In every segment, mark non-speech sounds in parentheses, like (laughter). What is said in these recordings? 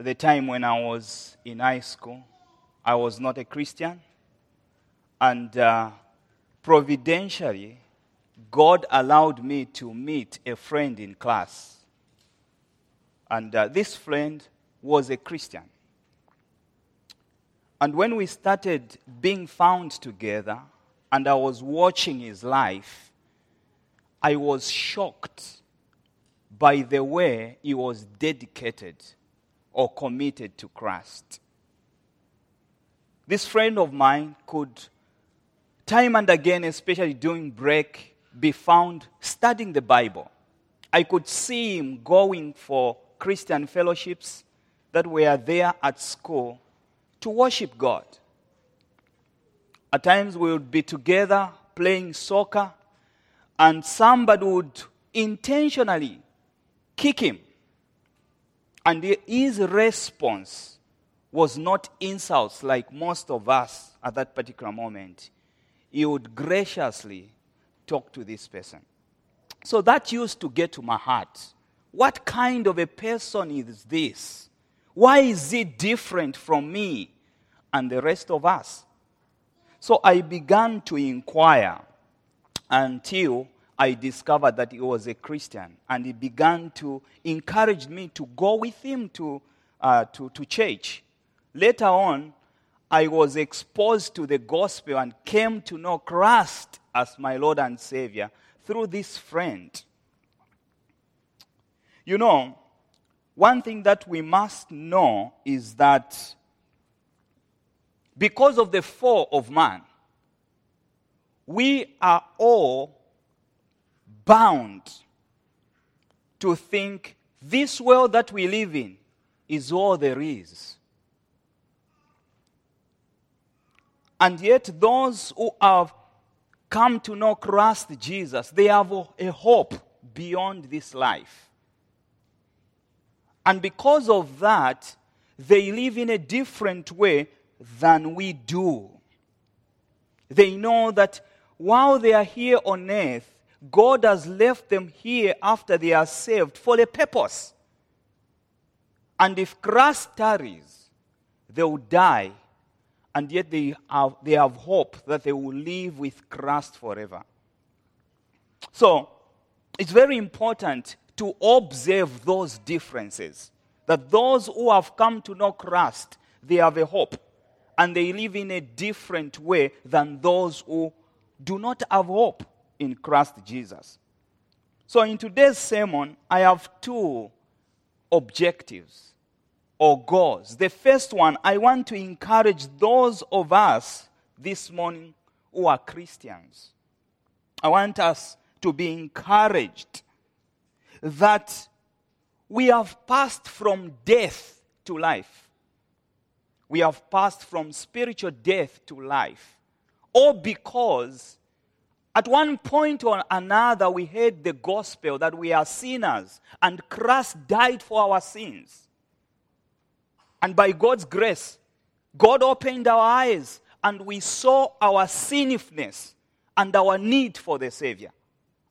the time when I was in high school. I was not a Christian. And uh, providentially, God allowed me to meet a friend in class. And uh, this friend was a Christian. And when we started being found together, and I was watching his life, I was shocked by the way he was dedicated or committed to Christ. This friend of mine could, time and again, especially during break, be found studying the Bible. I could see him going for Christian fellowships that were there at school to worship God. At times we would be together playing soccer, and somebody would intentionally kick him. And his response was not insults like most of us at that particular moment. He would graciously talk to this person. So that used to get to my heart. What kind of a person is this? Why is he different from me and the rest of us? So I began to inquire until I discovered that he was a Christian. And he began to encourage me to go with him to, uh, to, to church. Later on, I was exposed to the gospel and came to know Christ as my Lord and Savior through this friend. You know, one thing that we must know is that because of the fall of man, we are all bound to think this world that we live in is all there is. And yet, those who have come to know Christ Jesus, they have a hope beyond this life. And because of that, they live in a different way than we do. They know that while they are here on earth, God has left them here after they are saved for a purpose. And if Christ tarries, they will die and yet they have, they have hope that they will live with Christ forever. So, it's very important to observe those differences. That those who have come to know Christ, they have a hope. And they live in a different way than those who do not have hope in Christ Jesus. So, in today's sermon, I have two objectives or goals. The first one, I want to encourage those of us this morning who are Christians. I want us to be encouraged that we have passed from death to life. We have passed from spiritual death to life. All because at one point or another we heard the gospel that we are sinners and Christ died for our sins. And by God's grace, God opened our eyes and we saw our sinfulness and our need for the Savior.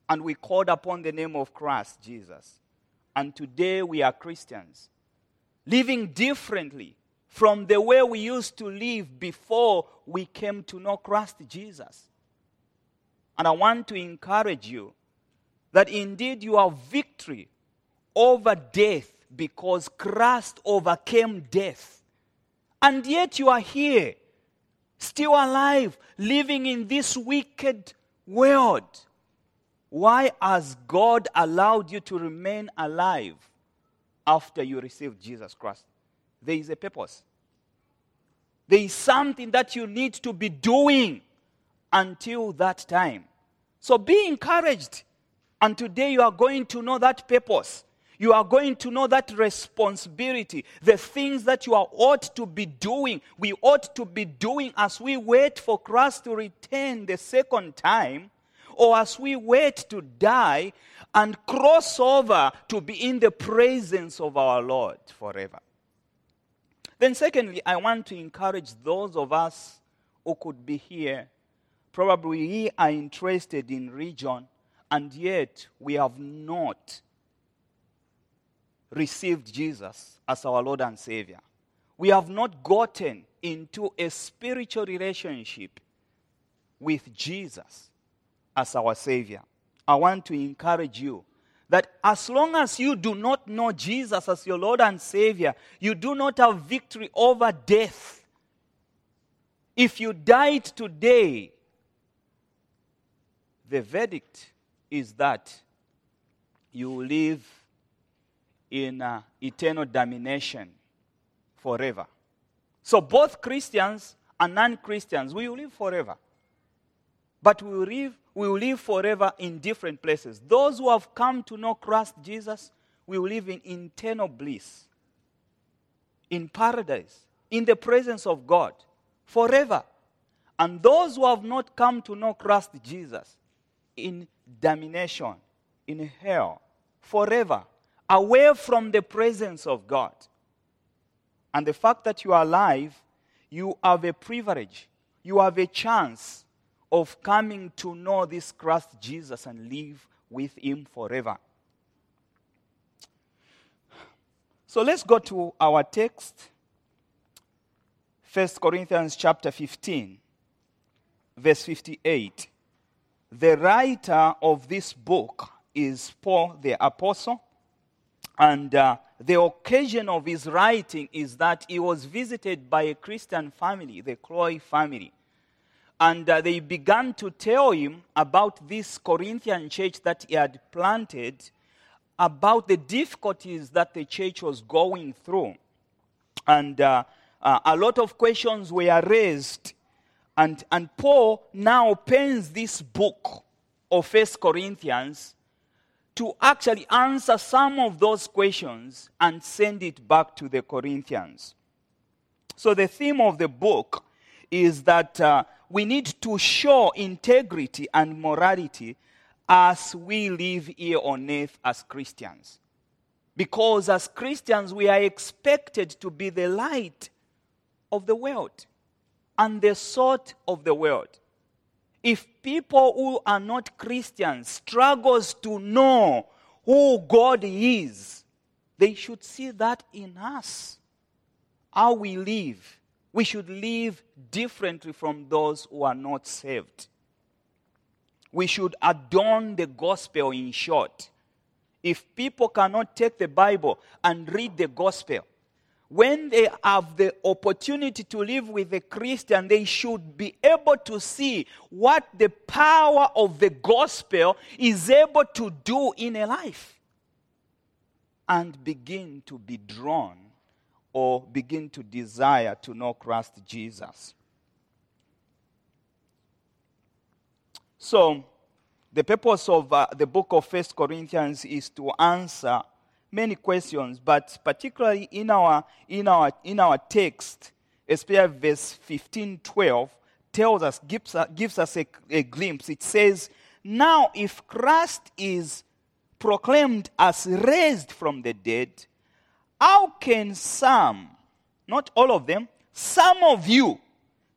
And we called upon the name of Christ Jesus. And today we are Christians, living differently from the way we used to live before we came to know Christ Jesus. And I want to encourage you that indeed you have victory over death because Christ overcame death. And yet you are here, still alive, living in this wicked world. Why has God allowed you to remain alive after you received Jesus Christ? There is a purpose. There is something that you need to be doing until that time. So be encouraged. And today you are going to know that purpose you are going to know that responsibility, the things that you are ought to be doing, we ought to be doing as we wait for Christ to return the second time, or as we wait to die and cross over to be in the presence of our Lord forever. Then, secondly, I want to encourage those of us who could be here. Probably we are interested in region, and yet we have not received Jesus as our Lord and Savior. We have not gotten into a spiritual relationship with Jesus as our Savior. I want to encourage you that as long as you do not know Jesus as your Lord and Savior, you do not have victory over death. If you died today, the verdict is that you live in uh, eternal damnation forever. So, both Christians and non Christians, we will live forever. But we will live, we will live forever in different places. Those who have come to know Christ Jesus will live in eternal bliss, in paradise, in the presence of God, forever. And those who have not come to know Christ Jesus, in damnation, in hell, forever, away from the presence of God. And the fact that you are alive, you have a privilege, you have a chance of coming to know this Christ Jesus and live with him forever. So let's go to our text. 1 Corinthians chapter 15, verse 58. The writer of this book is Paul the Apostle. And uh, the occasion of his writing is that he was visited by a Christian family, the Chloe family. And uh, they began to tell him about this Corinthian church that he had planted, about the difficulties that the church was going through. And uh, uh a lot of questions were raised. And, and Paul now pens this book of First Corinthians to actually answer some of those questions and send it back to the Corinthians. So, the theme of the book is that uh, we need to show integrity and morality as we live here on earth as Christians. Because as Christians, we are expected to be the light of the world and the salt of the world. If people who are not Christians struggles to know who God is, they should see that in us. How we live we should live differently from those who are not saved. We should adorn the gospel in short. If people cannot take the Bible and read the gospel, when they have the opportunity to live with a Christian, they should be able to see what the power of the gospel is able to do in a life and begin to be drawn or begin to desire to know Christ Jesus. So, the purpose of uh, the book of First Corinthians is to answer many questions, but particularly in our, in our, in our text, especially verse 15 12, tells us, gives, uh, gives us a, a glimpse. It says, Now, if Christ is proclaimed as raised from the dead, how can some, not all of them, some of you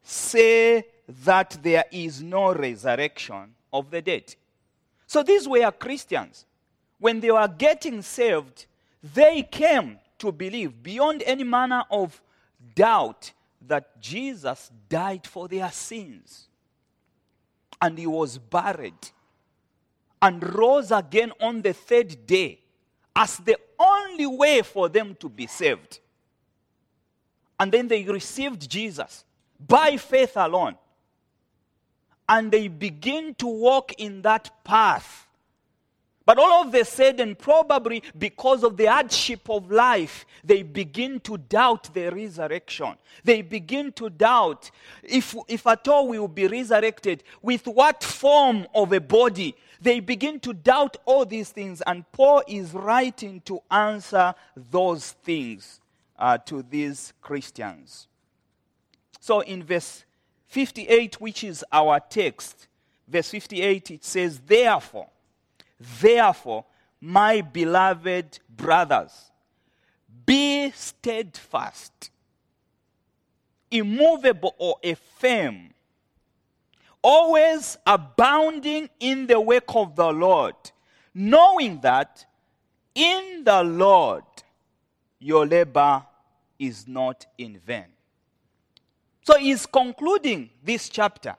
say that there is no resurrection of the dead? So these were Christians. When they were getting saved, they came to believe beyond any manner of doubt that Jesus died for their sins. And he was buried and rose again on the third day as the only way for them to be saved. And then they received Jesus by faith alone. And they begin to walk in that path. But all of a sudden, probably because of the hardship of life, they begin to doubt the resurrection. They begin to doubt if, if at all we will be resurrected, with what form of a body they begin to doubt all these things, and Paul is writing to answer those things uh, to these Christians. So in verse 58, which is our text, verse 58, it says, Therefore, therefore, my beloved brothers, be steadfast, immovable, or firm always abounding in the work of the Lord, knowing that in the Lord your labor is not in vain. So he's concluding this chapter.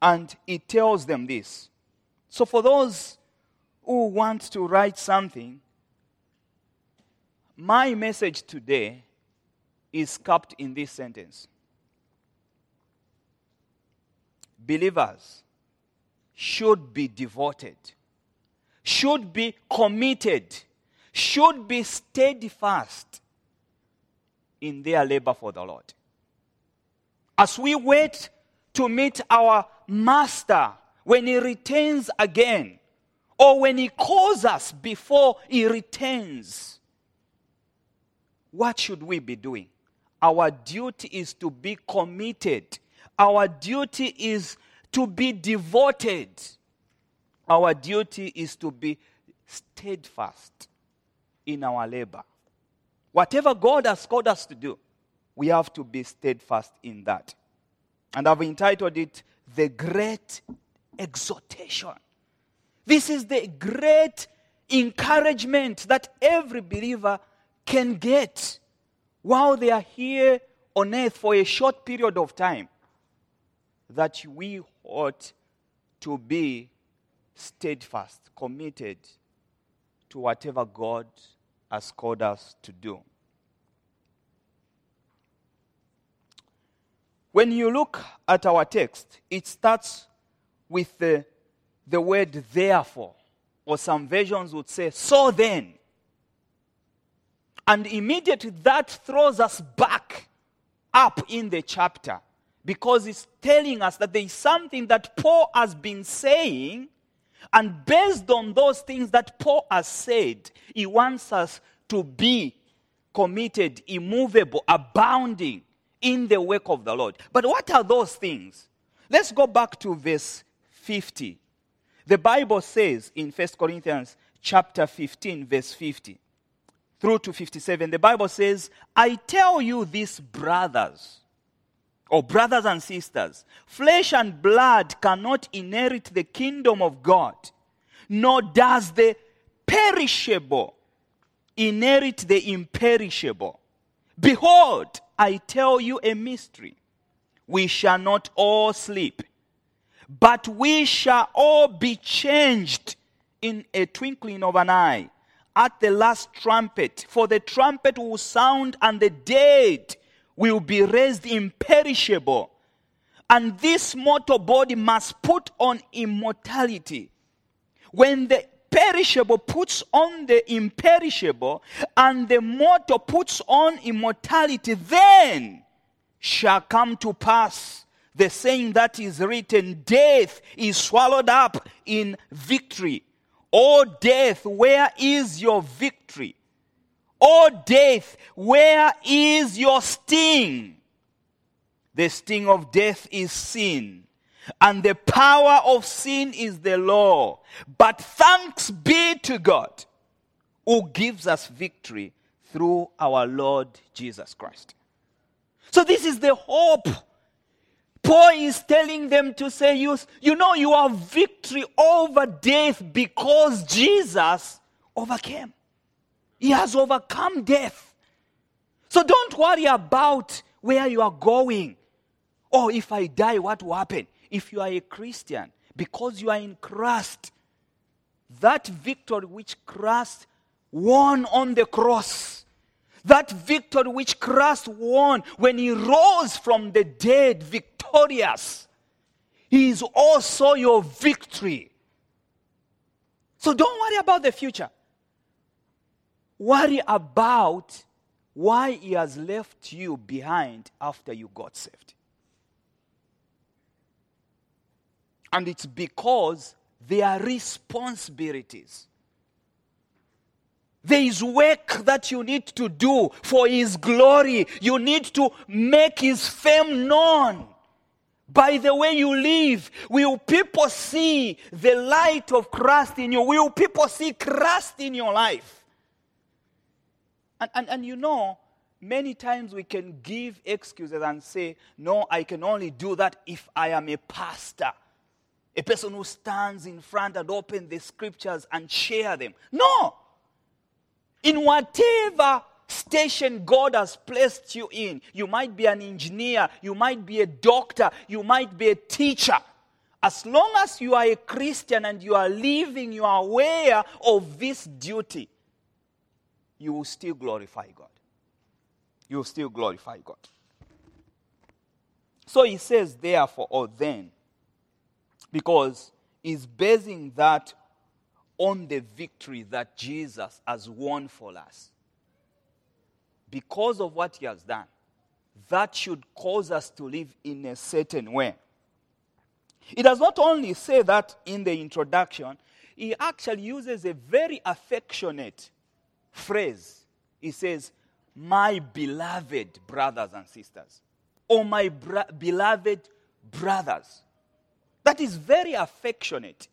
And he tells them this. So for those who want to write something, my message today is capped in this sentence Believers should be devoted, should be committed, should be steadfast in their labor for the Lord. As we wait to meet our Master when He returns again, or when He calls us before He returns, what should we be doing? Our duty is to be committed. Our duty is to be devoted. Our duty is to be steadfast in our labor. Whatever God has called us to do, we have to be steadfast in that. And I've entitled it The Great Exhortation. This is the great encouragement that every believer can get while they are here on earth for a short period of time. That we ought to be steadfast, committed to whatever God has called us to do. When you look at our text, it starts with the, the word therefore, or some versions would say, so then. And immediately that throws us back up in the chapter because it's telling us that there is something that Paul has been saying and based on those things that Paul has said, he wants us to be committed, immovable, abounding in the work of the Lord. But what are those things? Let's go back to verse 50. The Bible says in 1 Corinthians chapter 15 verse 50 through to 57 the Bible says, "I tell you this brothers, or brothers and sisters, flesh and blood cannot inherit the kingdom of God, nor does the perishable inherit the imperishable. Behold, I tell you a mystery. We shall not all sleep, but we shall all be changed in a twinkling of an eye at the last trumpet. For the trumpet will sound, and the dead will be raised imperishable. And this mortal body must put on immortality. When the perishable puts on the imperishable, and the mortal puts on immortality, then shall come to pass the saying that is written Death is swallowed up in victory. O death, where is your victory? O death, where is your sting? The sting of death is sin, and the power of sin is the law. But thanks be to God who gives us victory through our Lord Jesus Christ. So, this is the hope. Paul is telling them to say, you, you know, you have victory over death because Jesus overcame. He has overcome death. So don't worry about where you are going. Or if I die, what will happen? If you are a Christian, because you are in Christ, that victory which Christ won on the cross, that victory which Christ won when he rose from the dead victorious, is also your victory. So don't worry about the future worry about why he has left you behind after you got saved. And it's because there are responsibilities. There is work that you need to do for His glory. You need to make His fame known. By the way you live, will people see the light of Christ in you? Will people see Christ in your life? And, and, and you know, many times we can give excuses and say, No, I can only do that if I am a pastor. A person who stands in front and open the scriptures and share them. No! In whatever station God has placed you in, you might be an engineer, you might be a doctor, you might be a teacher. As long as you are a Christian and you are living, you are aware of this duty, you will still glorify God. You will still glorify God. So he says, therefore, or then, because he's basing that on the victory that Jesus has won for us. Because of what he has done, that should cause us to live in a certain way. He does not only say that in the introduction, he actually uses a very affectionate phrase. He says, My beloved brothers and sisters, or my beloved brothers. That is very affectionate.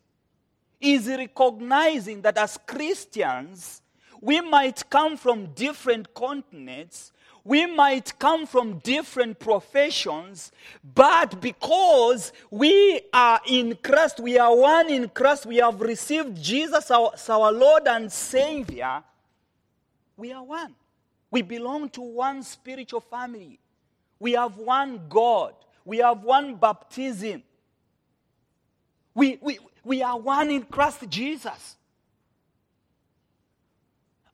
Is recognizing that as Christians, we might come from different continents, we might come from different professions, but because we are in Christ, we are one in Christ, we have received Jesus as our Lord and Savior, we are one. We belong to one spiritual family. We have one God. We have one baptism. We, we, we are one in Christ Jesus.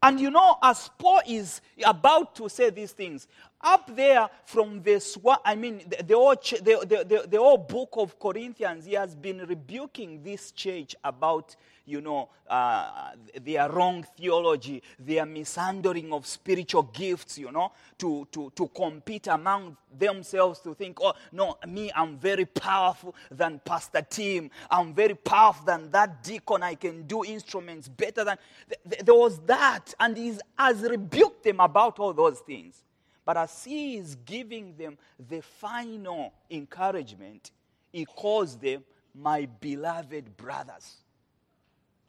And you know, as Paul is about to say these things, up there from this, 1, I mean, the, the, the, the, the, book of Corinthians, he has been rebuking this church about you know, uh, their wrong theology, their mishandling of spiritual gifts, you know, to, to, to compete among themselves to think, oh, no, me, I'm very powerful than Pastor Tim. I'm very powerful than that deacon. I can do instruments better than. There was that, and he has rebuked them about all those things. But as he is giving them the final encouragement, he calls them my beloved brothers.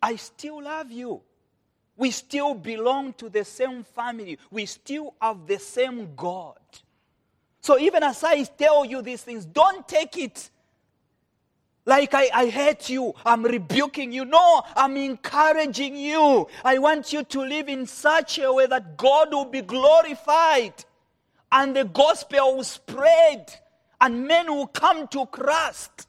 I still love you. We still belong to the same family. We still have the same God. So even as I tell you these things, don't take it like I, I hate you, I'm rebuking you. No, I'm encouraging you. I want you to live in such a way that God will be glorified and the gospel will spread and men will come to Christ.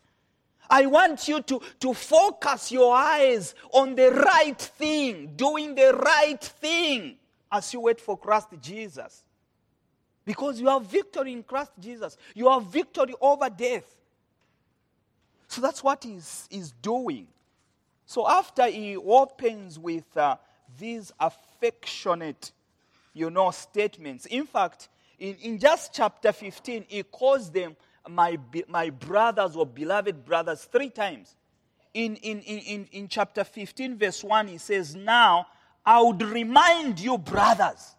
I want you to, to focus your eyes on the right thing, doing the right thing as you wait for Christ Jesus. Because you have victory in Christ Jesus, you have victory over death. So that's what he's, he's doing. So after he opens with uh, these affectionate, you know, statements, in fact, in, in just chapter 15, he calls them my, my brothers or beloved brothers three times. In, in, in, in chapter 15, verse 1, he says, Now I would remind you, brothers.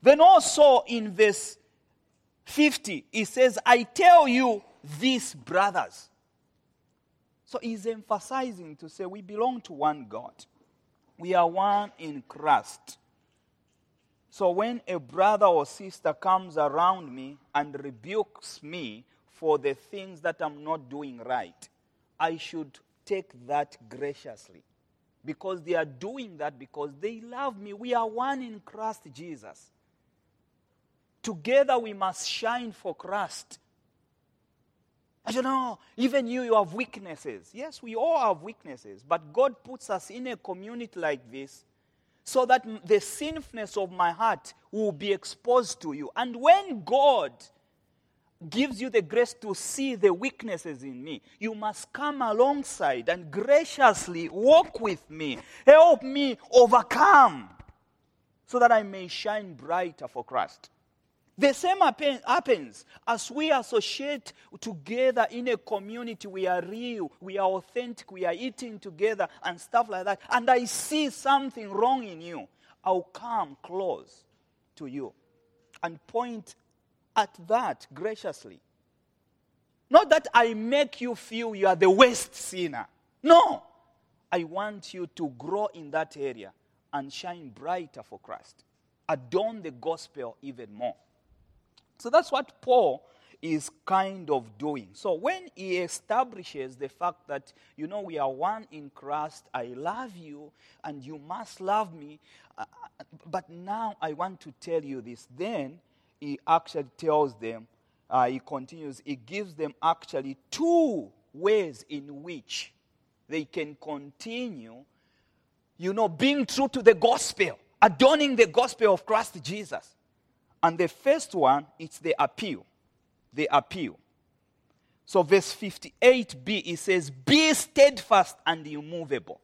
Then also in verse 50, he says, I tell you, these brothers. So he's emphasizing to say we belong to one God. We are one in Christ. So when a brother or sister comes around me and rebukes me for the things that I'm not doing right, I should take that graciously. Because they are doing that because they love me. We are one in Christ Jesus. Together we must shine for Christ. I don't know, even you, you have weaknesses. Yes, we all have weaknesses, but God puts us in a community like this so that the sinfulness of my heart will be exposed to you. And when God gives you the grace to see the weaknesses in me, you must come alongside and graciously walk with me, help me overcome, so that I may shine brighter for Christ. The same happens as we associate together in a community. We are real, we are authentic, we are eating together and stuff like that. And I see something wrong in you. I'll come close to you and point at that graciously. Not that I make you feel you are the worst sinner. No. I want you to grow in that area and shine brighter for Christ. Adorn the gospel even more. So that's what Paul is kind of doing. So when he establishes the fact that, you know, we are one in Christ, I love you, and you must love me, uh, but now I want to tell you this, then he actually tells them, uh, he continues, he gives them actually two ways in which they can continue, you know, being true to the gospel, adorning the gospel of Christ Jesus. And the first one, it's the appeal. The appeal. So, verse 58b, it says, Be steadfast and immovable.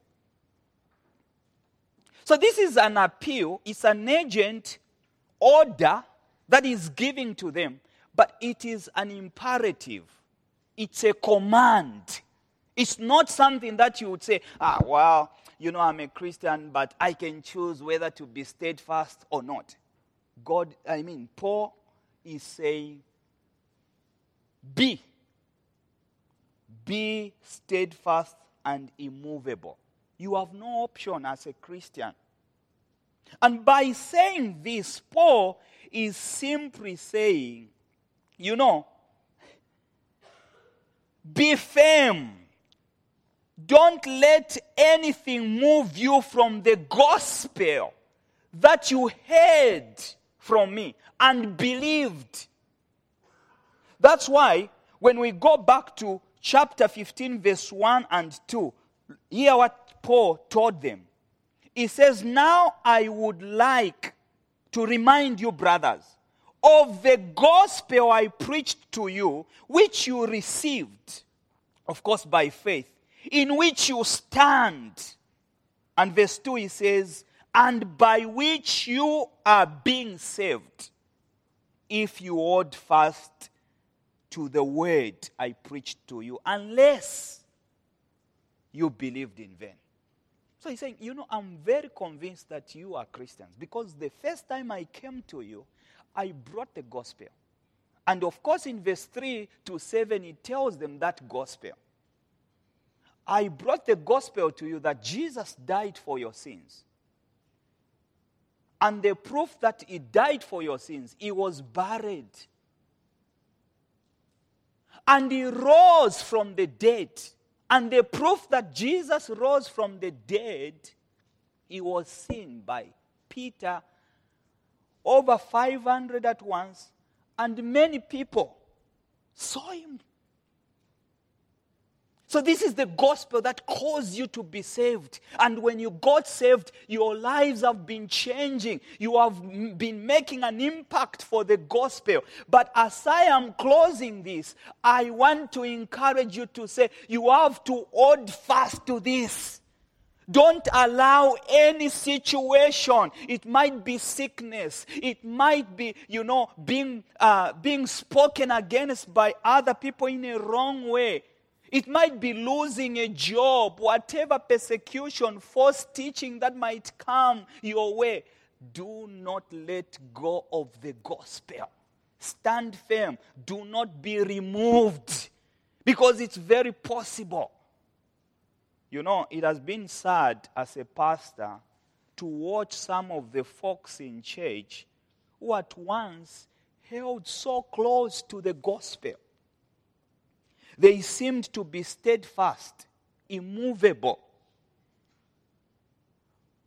So, this is an appeal, it's an agent order that is giving to them, but it is an imperative, it's a command. It's not something that you would say, ah, well, you know, I'm a Christian, but I can choose whether to be steadfast or not. God, I mean, Paul is saying, be. Be steadfast and immovable. You have no option as a Christian. And by saying this, Paul is simply saying, you know, be firm. Don't let anything move you from the gospel that you heard from me and believed. That's why when we go back to chapter 15, verse 1 and 2, hear what Paul told them. He says, Now I would like to remind you, brothers, of the gospel I preached to you, which you received, of course, by faith, in which you stand. And verse 2, he says, and by which you are being saved, if you hold fast to the word I preached to you, unless you believed in vain. So he's saying, You know, I'm very convinced that you are Christians because the first time I came to you, I brought the gospel. And of course, in verse 3 to 7, he tells them that gospel. I brought the gospel to you that Jesus died for your sins and the proof that he died for your sins, he was buried. And he rose from the dead. And the proof that Jesus rose from the dead, he was seen by Peter, over 500 at once, and many people saw him so, this is the gospel that caused you to be saved. And when you got saved, your lives have been changing. You have been making an impact for the gospel. But as I am closing this, I want to encourage you to say, you have to hold fast to this. Don't allow any situation. It might be sickness. It might be, you know, being, uh, being spoken against by other people in a wrong way it might be losing a job, whatever persecution, false teaching that might come your way. Do not let go of the gospel. Stand firm. Do not be removed because it's very possible. You know, it has been sad as a pastor to watch some of the folks in church who at once held so close to the gospel they seemed to be steadfast, immovable.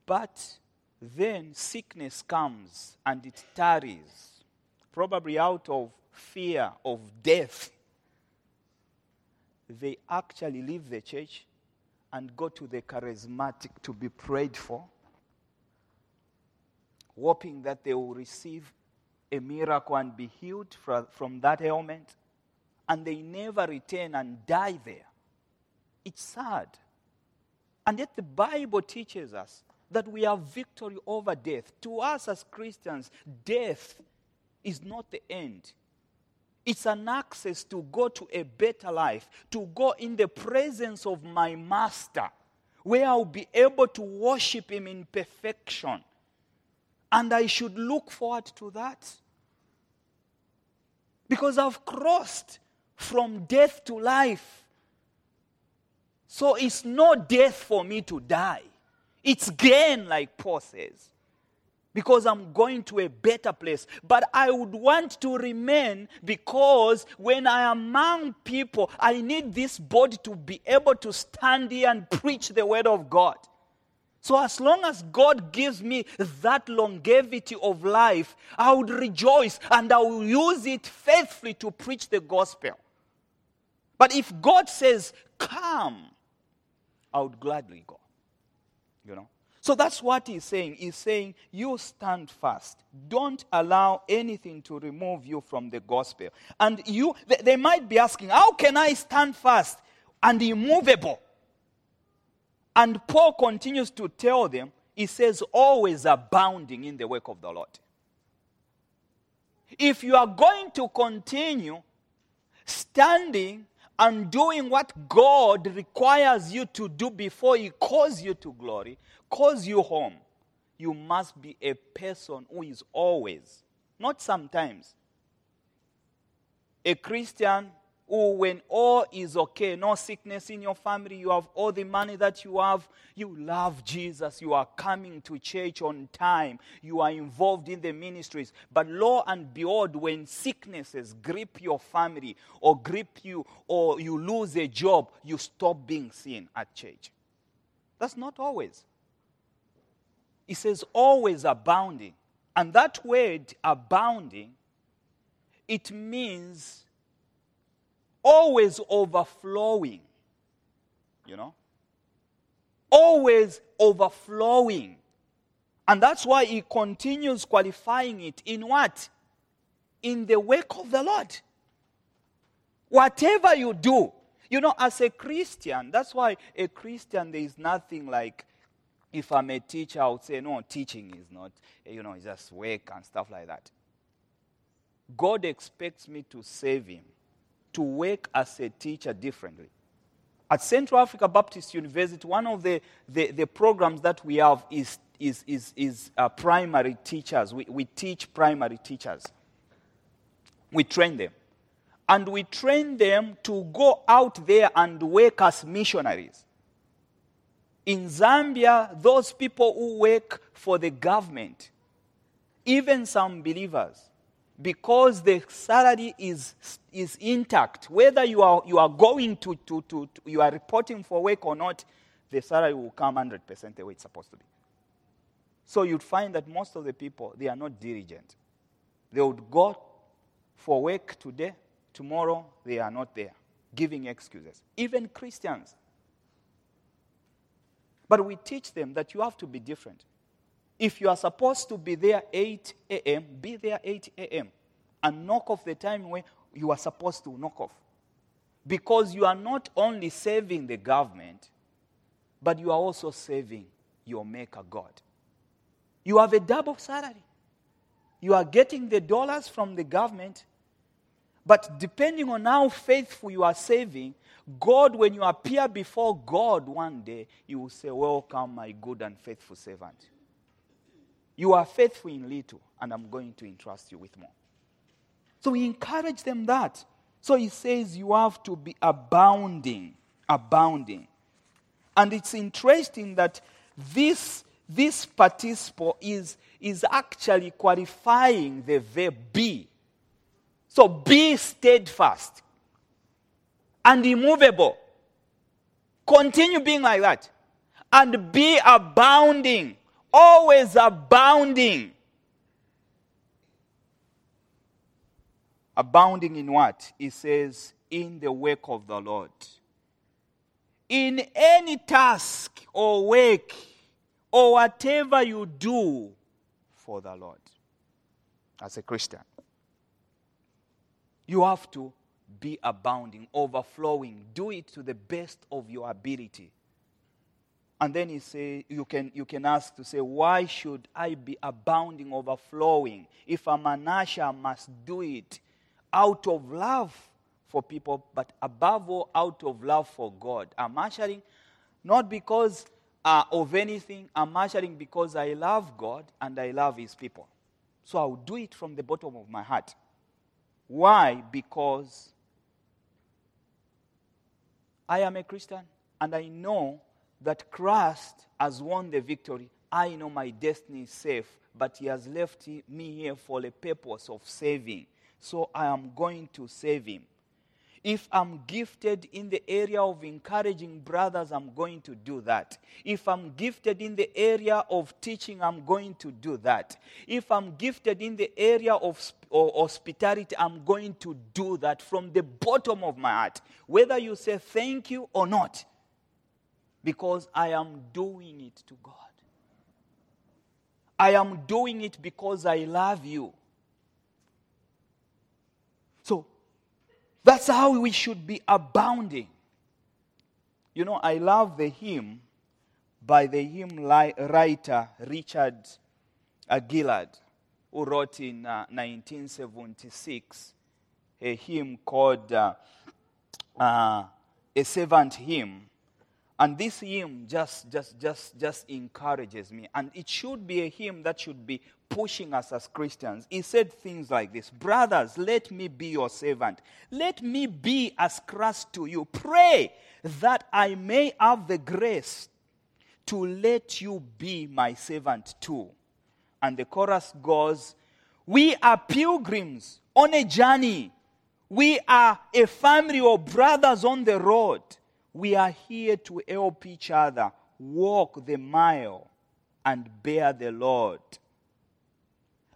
But then sickness comes and it tarries, probably out of fear of death. They actually leave the church and go to the charismatic to be prayed for, hoping that they will receive a miracle and be healed from that ailment and they never return and die there. It's sad. And yet the Bible teaches us that we have victory over death. To us as Christians, death is not the end. It's an access to go to a better life, to go in the presence of my master, where I'll be able to worship him in perfection. And I should look forward to that. Because I've crossed from death to life. So it's no death for me to die. It's gain, like Paul says. because I'm going to a better place. But I would want to remain because when I am among people, I need this body to be able to stand here and preach the word of God. So, as long as God gives me that longevity of life, I would rejoice and I will use it faithfully to preach the gospel. But if God says, Come, I would gladly go. You know? So that's what he's saying. He's saying, You stand fast. Don't allow anything to remove you from the gospel. And you, they might be asking, How can I stand fast and immovable? And Paul continues to tell them, He says, Always abounding in the work of the Lord. If you are going to continue standing and doing what God requires you to do before He calls you to glory, calls you home, you must be a person who is always, not sometimes, a Christian who, when all is okay, no sickness in your family, you have all the money that you have, you love Jesus, you are coming to church on time, you are involved in the ministries. But lo and behold, when sicknesses grip your family or grip you or you lose a job, you stop being seen at church. That's not always. He says always abounding. And that word abounding, it means always overflowing. You know? Always overflowing. And that's why he continues qualifying it in what? In the work of the Lord. Whatever you do, you know, as a Christian, that's why a Christian, there is nothing like if I'm a teacher, I would say, no, teaching is not, you know, it's just work and stuff like that. God expects me to save him, to work as a teacher differently. At Central Africa Baptist University, one of the, the, the programs that we have is, is, is, is uh, primary teachers. We, we teach primary teachers. We train them. And we train them to go out there and work as missionaries. In Zambia, those people who work for the government, even some believers, because the salary is, is intact, whether you are, you are going to, to, to, to, you are reporting for work or not, the salary will come 100% the way it's supposed to be. So you'd find that most of the people, they are not diligent. They would go for work today, tomorrow they are not there, giving excuses. Even Christians, but we teach them that you have to be different. If you are supposed to be there 8 a.m., be there 8 a.m. and knock off the time when you are supposed to knock off. Because you are not only saving the government, but you are also saving your Maker God. You have a double salary. You are getting the dollars from the government, but depending on how faithful you are saving, God, when you appear before God one day, you will say, Welcome, my good and faithful servant. You are faithful in little, and I'm going to entrust you with more. So he encouraged them that. So he says you have to be abounding, abounding. And it's interesting that this, this participle is, is actually qualifying the verb be. So be steadfast and immovable. Continue being like that. And be abounding. Always abounding. Abounding in what? He says, in the work of the Lord. In any task or work or whatever you do for the Lord as a Christian, you have to be abounding, overflowing. Do it to the best of your ability. And then he say, you can, you can ask to say, why should I be abounding, overflowing? If I'm an usher, I must do it out of love for people, but above all, out of love for God. I'm ushering not because uh, of anything, I'm ushering because I love God and I love His people. So I'll do it from the bottom of my heart. Why? Because I am a Christian and I know that Christ has won the victory I know my destiny is safe, but He has left me here for the purpose of saving. So I am going to save Him. If I'm gifted in the area of encouraging brothers, I'm going to do that. If I'm gifted in the area of teaching, I'm going to do that. If I'm gifted in the area of hospitality, I'm going to do that from the bottom of my heart, whether you say thank you or not, because I am doing it to God. I am doing it because I love you. So that's how we should be abounding. You know, I love the hymn by the hymn writer Richard Gillard, who wrote in uh, 1976 a hymn called uh, uh, A Servant Hymn. And this hymn just, just, just, just encourages me. And it should be a hymn that should be pushing us as Christians. He said things like this Brothers, let me be your servant. Let me be as Christ to you. Pray that I may have the grace to let you be my servant too. And the chorus goes We are pilgrims on a journey. We are a family of brothers on the road. We are here to help each other walk the mile and bear the Lord.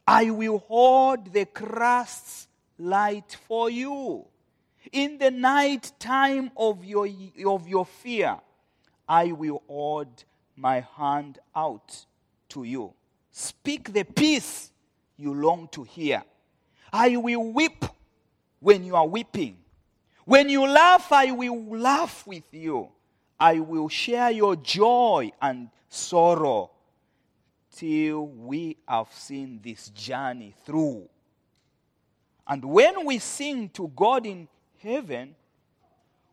I will hold the Christ's light for you. In the night time of your, of your fear, I will hold my hand out to you. Speak the peace you long to hear. I will weep when you are weeping. When you laugh, I will laugh with you. I will share your joy and sorrow till we have seen this journey through. And when we sing to God in heaven,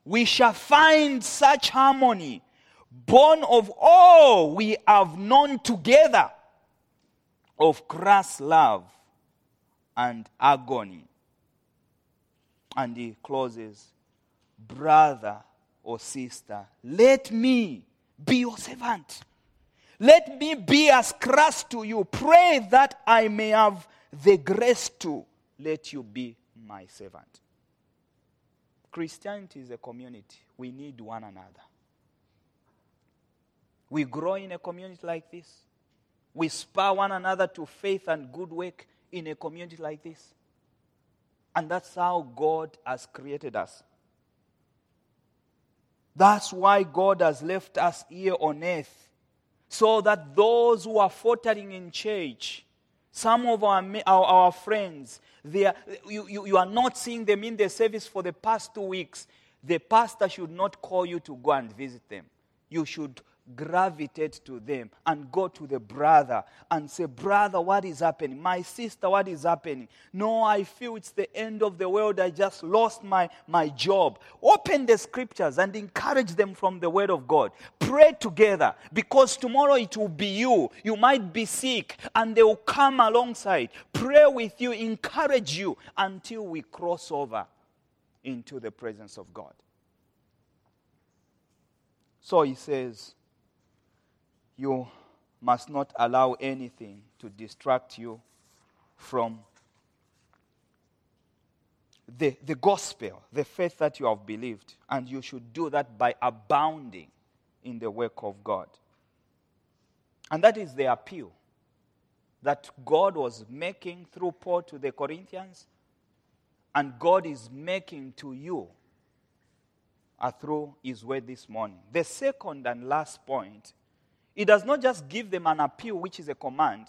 we shall find such harmony, born of all we have known together of Christ's love and agony. And he closes, Brother or sister, let me be your servant. Let me be as Christ to you. Pray that I may have the grace to let you be my servant. Christianity is a community. We need one another. We grow in a community like this. We spur one another to faith and good work in a community like this. And that's how God has created us. That's why God has left us here on earth so that those who are faltering in church, some of our, our, our friends, they are, you, you, you are not seeing them in the service for the past two weeks. The pastor should not call you to go and visit them. You should gravitate to them and go to the brother and say, Brother, what is happening? My sister, what is happening? No, I feel it's the end of the world. I just lost my, my job. Open the scriptures and encourage them from the word of God. Pray together because tomorrow it will be you. You might be sick and they will come alongside, pray with you, encourage you until we cross over into the presence of God. So he says, you must not allow anything to distract you from the, the gospel, the faith that you have believed. And you should do that by abounding in the work of God. And that is the appeal that God was making through Paul to the Corinthians, and God is making to you uh, through His word this morning. The second and last point he does not just give them an appeal, which is a command,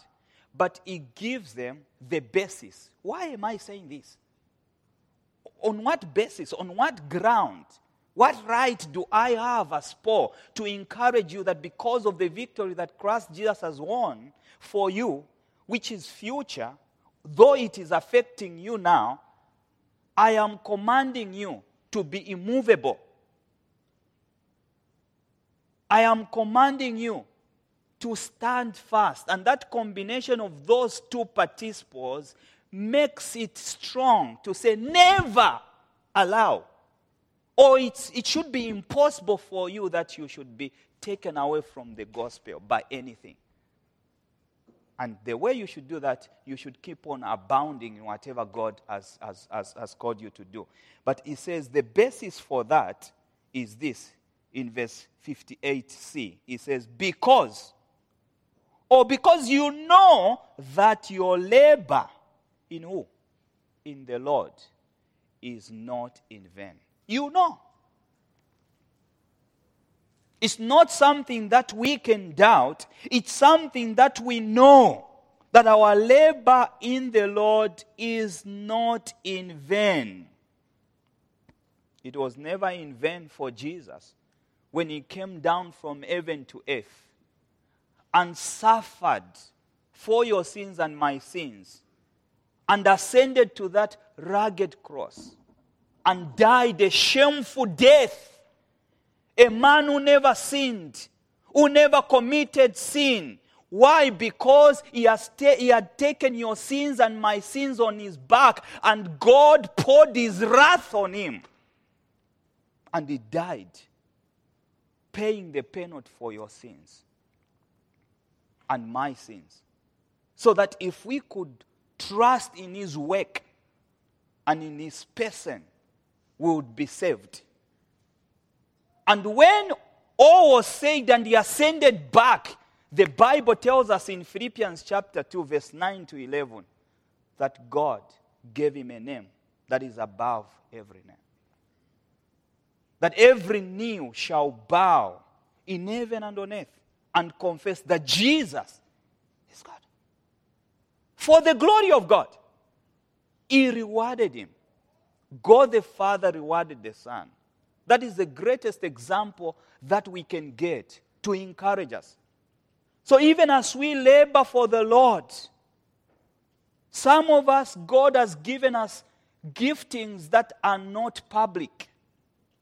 but he gives them the basis. Why am I saying this? On what basis? On what ground? What right do I have as Paul to encourage you that because of the victory that Christ Jesus has won for you, which is future, though it is affecting you now, I am commanding you to be immovable. I am commanding you to stand fast. And that combination of those two participles makes it strong to say, never allow. Or it should be impossible for you that you should be taken away from the gospel by anything. And the way you should do that, you should keep on abounding in whatever God has, has, has, has called you to do. But he says the basis for that is this in verse 58c. He says, Because, or because you know that your labor in who? In the Lord is not in vain. You know. It's not something that we can doubt, it's something that we know that our labor in the Lord is not in vain. It was never in vain for Jesus when he came down from heaven to earth and suffered for your sins and my sins and ascended to that rugged cross and died a shameful death a man who never sinned, who never committed sin. Why? Because he, has ta- he had taken your sins and my sins on his back, and God poured his wrath on him. And he died, paying the penalty for your sins and my sins. So that if we could trust in his work and in his person, we would be saved. And when all was said and he ascended back, the Bible tells us in Philippians chapter 2, verse 9 to 11, that God gave him a name that is above every name. That every knee shall bow in heaven and on earth and confess that Jesus is God. For the glory of God, He rewarded him. God the Father rewarded the Son. That is the greatest example that we can get to encourage us. So even as we labor for the Lord, some of us, God has given us giftings that are not public.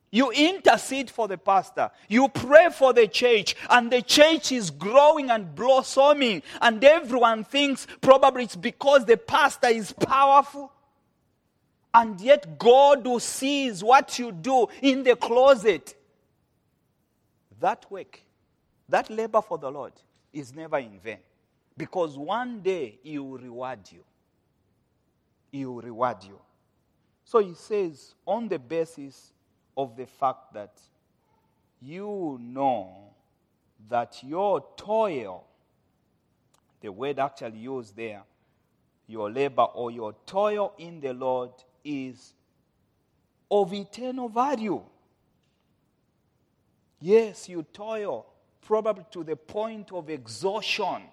You intercede for the pastor. You pray for the church, and the church is growing and blossoming, and everyone thinks probably it's because the pastor is powerful. And yet, God who sees what you do in the closet, that work, that labor for the Lord is never in vain. Because one day He will reward you. He will reward you. So He says, on the basis of the fact that you know that your toil, the word actually used there, your labor or your toil in the Lord is of eternal value. Yes, you toil, probably to the point of exhaustion.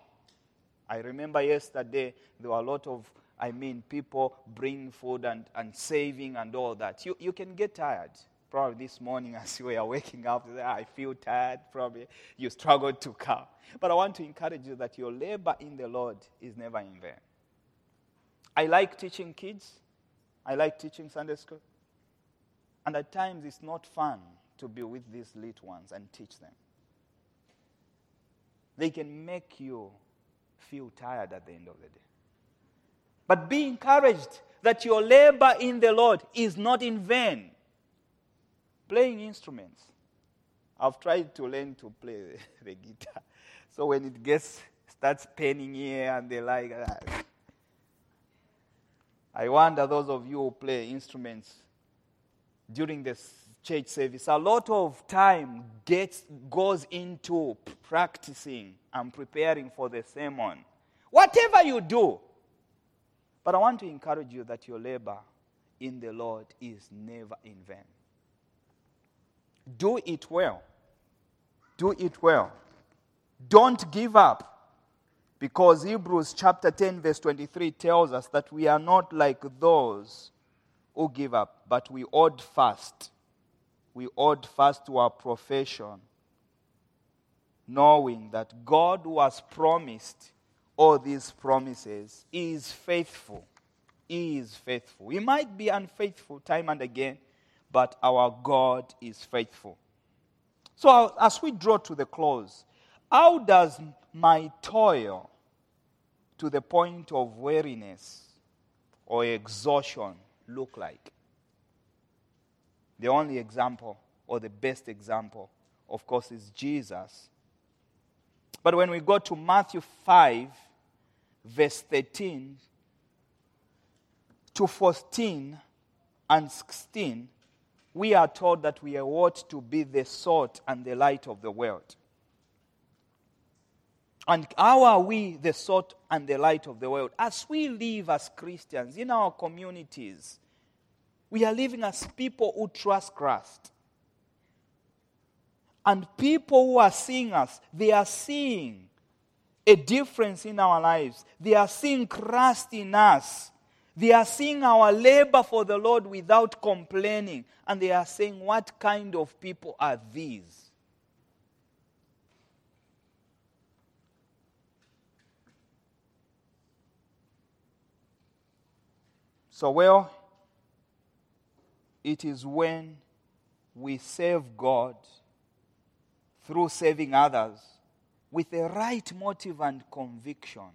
I remember yesterday there were a lot of, I mean, people bringing food and, and saving and all that. You, you can get tired. Probably this morning (laughs) as you were waking up, I feel tired. Probably you struggled to come. But I want to encourage you that your labor in the Lord is never in vain. I like teaching kids. I like teaching Sunday school. And at times it's not fun to be with these little ones and teach them. They can make you feel tired at the end of the day. But be encouraged that your labor in the Lord is not in vain. Playing instruments. I've tried to learn to play (laughs) the guitar. So when it gets starts paining here and they like that, uh, I wonder those of you who play instruments during the church service, a lot of time gets, goes into practicing and preparing for the sermon. Whatever you do. But I want to encourage you that your labor in the Lord is never in vain. Do it well. Do it well. Don't give up. Because Hebrews chapter 10, verse 23 tells us that we are not like those who give up, but we hold fast. We hold fast to our profession, knowing that God who has promised all these promises is faithful. He is faithful. He might be unfaithful time and again, but our God is faithful. So, as we draw to the close, how does my toil to the point of weariness or exhaustion look like? The only example, or the best example, of course, is Jesus. But when we go to Matthew 5, verse 13 to 14 and 16, we are told that we are ought to be the salt and the light of the world. And how are we the salt and the light of the world? As we live as Christians in our communities, we are living as people who trust Christ. And people who are seeing us, they are seeing a difference in our lives. They are seeing Christ in us. They are seeing our labor for the Lord without complaining. And they are saying, What kind of people are these? So, well, it is when we serve God through saving others with the right motive and conviction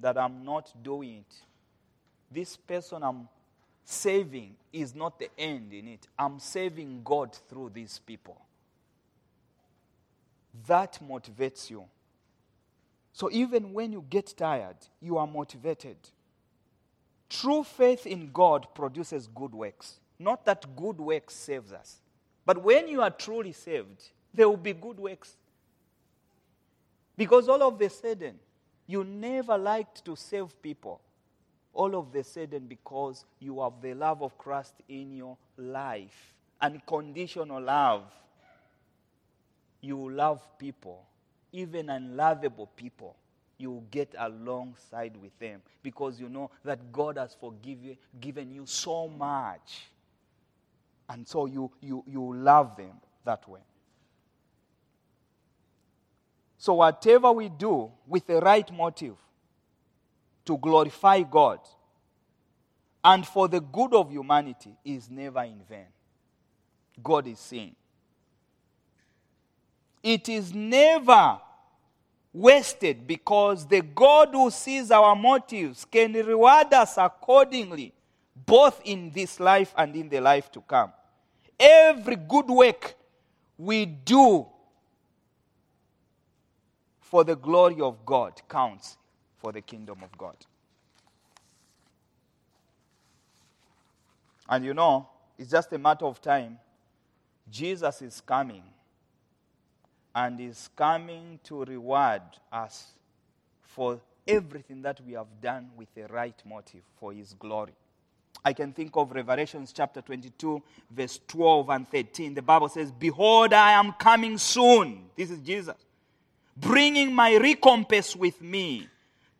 that I'm not doing it. This person I'm saving is not the end in it. I'm saving God through these people. That motivates you. So even when you get tired, you are motivated. True faith in God produces good works. Not that good works saves us. But when you are truly saved, there will be good works. Because all of a sudden, you never liked to save people. All of a sudden, because you have the love of Christ in your life, unconditional love, you love people, even unlovable people you get alongside with them because you know that God has forgiven given you so much. And so you, you, you love them that way. So, whatever we do with the right motive to glorify God and for the good of humanity is never in vain. God is saying. It is never wasted because the God who sees our motives can reward us accordingly, both in this life and in the life to come. Every good work we do for the glory of God counts for the kingdom of God. And you know, it's just a matter of time. Jesus is coming and is coming to reward us for everything that we have done with the right motive for his glory. I can think of Revelations chapter 22, verse 12 and 13. The Bible says, Behold, I am coming soon. This is Jesus. Bringing my recompense with me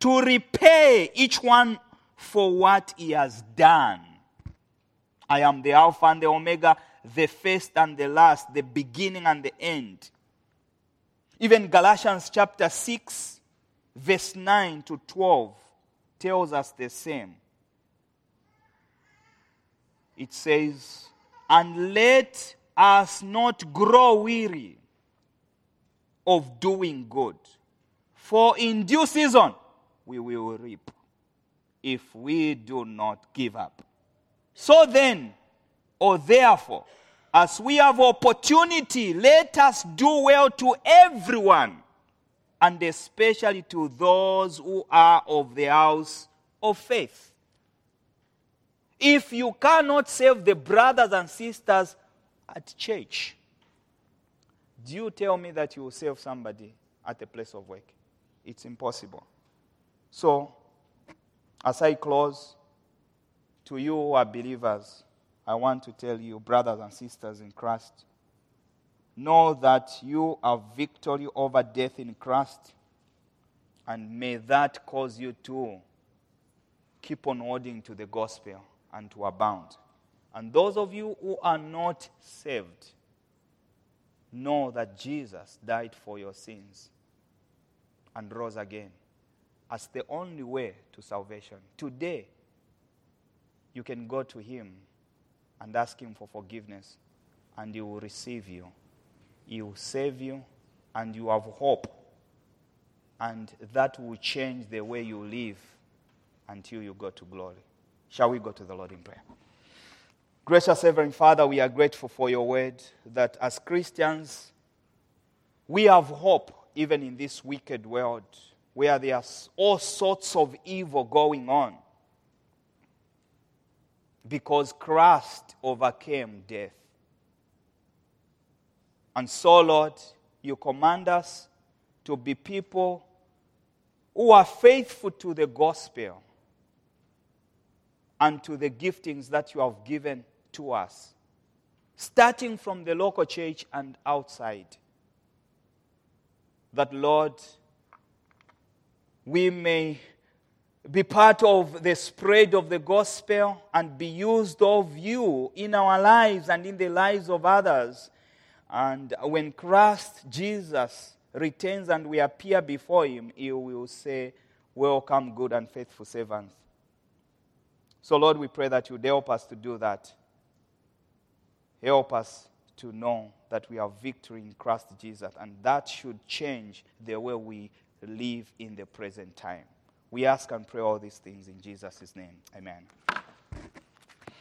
to repay each one for what he has done. I am the Alpha and the Omega, the first and the last, the beginning and the end. Even Galatians chapter 6, verse 9 to 12 tells us the same. It says, And let us not grow weary of doing good, for in due season we will reap if we do not give up. So then, or therefore, as we have opportunity, let us do well to everyone, and especially to those who are of the house of faith. If you cannot save the brothers and sisters at church, do you tell me that you will save somebody at the place of work? It's impossible. So, as I close, to you who are believers, I want to tell you, brothers and sisters in Christ, know that you have victory over death in Christ, and may that cause you to keep on holding to the gospel and to abound. And those of you who are not saved, know that Jesus died for your sins and rose again as the only way to salvation. Today, you can go to Him and ask Him for forgiveness, and He will receive you. He will save you, and you have hope. And that will change the way you live until you go to glory. Shall we go to the Lord in prayer? Gracious Heavenly Father, we are grateful for your word that as Christians, we have hope even in this wicked world where there are all sorts of evil going on. Because Christ overcame death. And so, Lord, you command us to be people who are faithful to the gospel and to the giftings that you have given to us, starting from the local church and outside. That, Lord, we may be part of the spread of the gospel and be used of you in our lives and in the lives of others. And when Christ Jesus returns and we appear before him, he will say, Welcome, good and faithful servants. So, Lord, we pray that you help us to do that. Help us to know that we have victory in Christ Jesus, and that should change the way we live in the present time. We ask and pray all these things in Jesus' name. Amen.